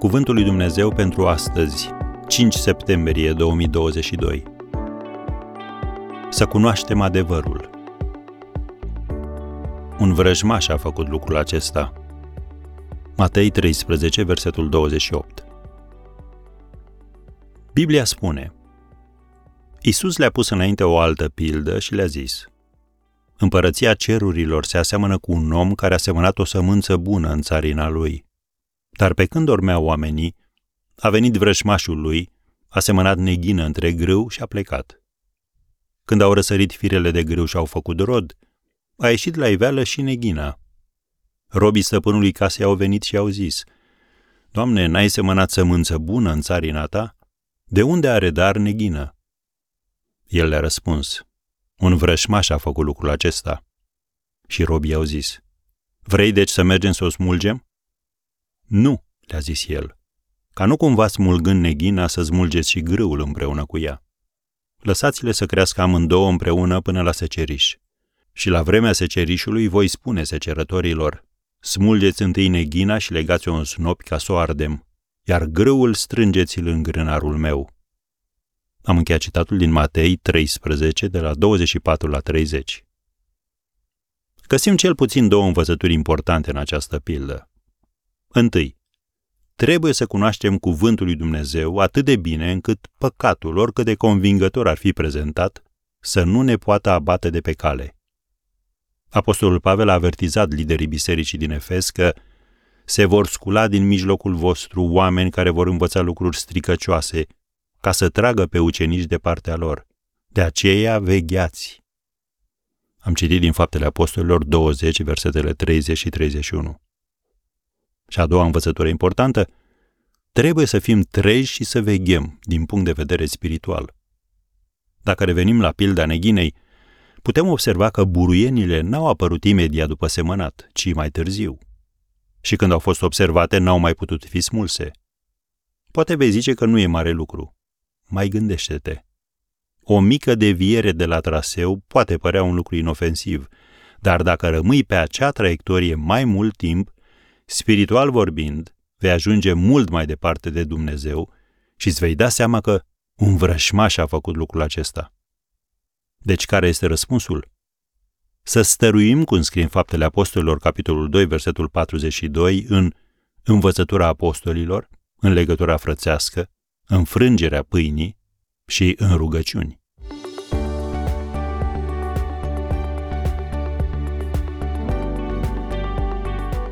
Cuvântul lui Dumnezeu pentru astăzi, 5 septembrie 2022. Să cunoaștem adevărul. Un vrăjmaș a făcut lucrul acesta. Matei 13, versetul 28. Biblia spune Isus le-a pus înainte o altă pildă și le-a zis Împărăția cerurilor se aseamănă cu un om care a semănat o sămânță bună în țarina lui. Dar pe când dormeau oamenii, a venit vrășmașul lui, a semănat neghină între grâu și a plecat. Când au răsărit firele de grâu și au făcut rod, a ieșit la iveală și neghina. Robii stăpânului casei au venit și au zis, Doamne, n-ai semănat sămânță bună în țarina ta? De unde are dar neghină? El le-a răspuns, un vrășmaș a făcut lucrul acesta. Și robii au zis, Vrei deci să mergem să o smulgem? Nu, le-a zis el, ca nu cumva smulgând neghina să smulgeți și grâul împreună cu ea. Lăsați-le să crească amândouă împreună până la seceriș. Și la vremea secerișului voi spune secerătorilor, smulgeți întâi neghina și legați-o în snopi ca să o ardem, iar grâul strângeți-l în grânarul meu. Am încheiat citatul din Matei 13, de la 24 la 30. Găsim cel puțin două învățături importante în această pildă. Întâi, trebuie să cunoaștem cuvântul lui Dumnezeu atât de bine încât păcatul, oricât de convingător ar fi prezentat, să nu ne poată abate de pe cale. Apostolul Pavel a avertizat liderii bisericii din Efes că se vor scula din mijlocul vostru oameni care vor învăța lucruri stricăcioase, ca să tragă pe ucenici de partea lor. De aceea vegheați. Am citit din Faptele Apostolilor 20, versetele 30 și 31. Și a doua învățătură importantă, trebuie să fim treji și să veghem din punct de vedere spiritual. Dacă revenim la pilda neghinei, putem observa că buruienile n-au apărut imediat după semănat, ci mai târziu. Și când au fost observate, n-au mai putut fi smulse. Poate vei zice că nu e mare lucru. Mai gândește-te. O mică deviere de la traseu poate părea un lucru inofensiv, dar dacă rămâi pe acea traiectorie mai mult timp, spiritual vorbind, vei ajunge mult mai departe de Dumnezeu și îți vei da seama că un vrășmaș a făcut lucrul acesta. Deci care este răspunsul? Să stăruim, cum scrie în Faptele Apostolilor, capitolul 2, versetul 42, în învățătura apostolilor, în legătura frățească, în frângerea pâinii și în rugăciuni.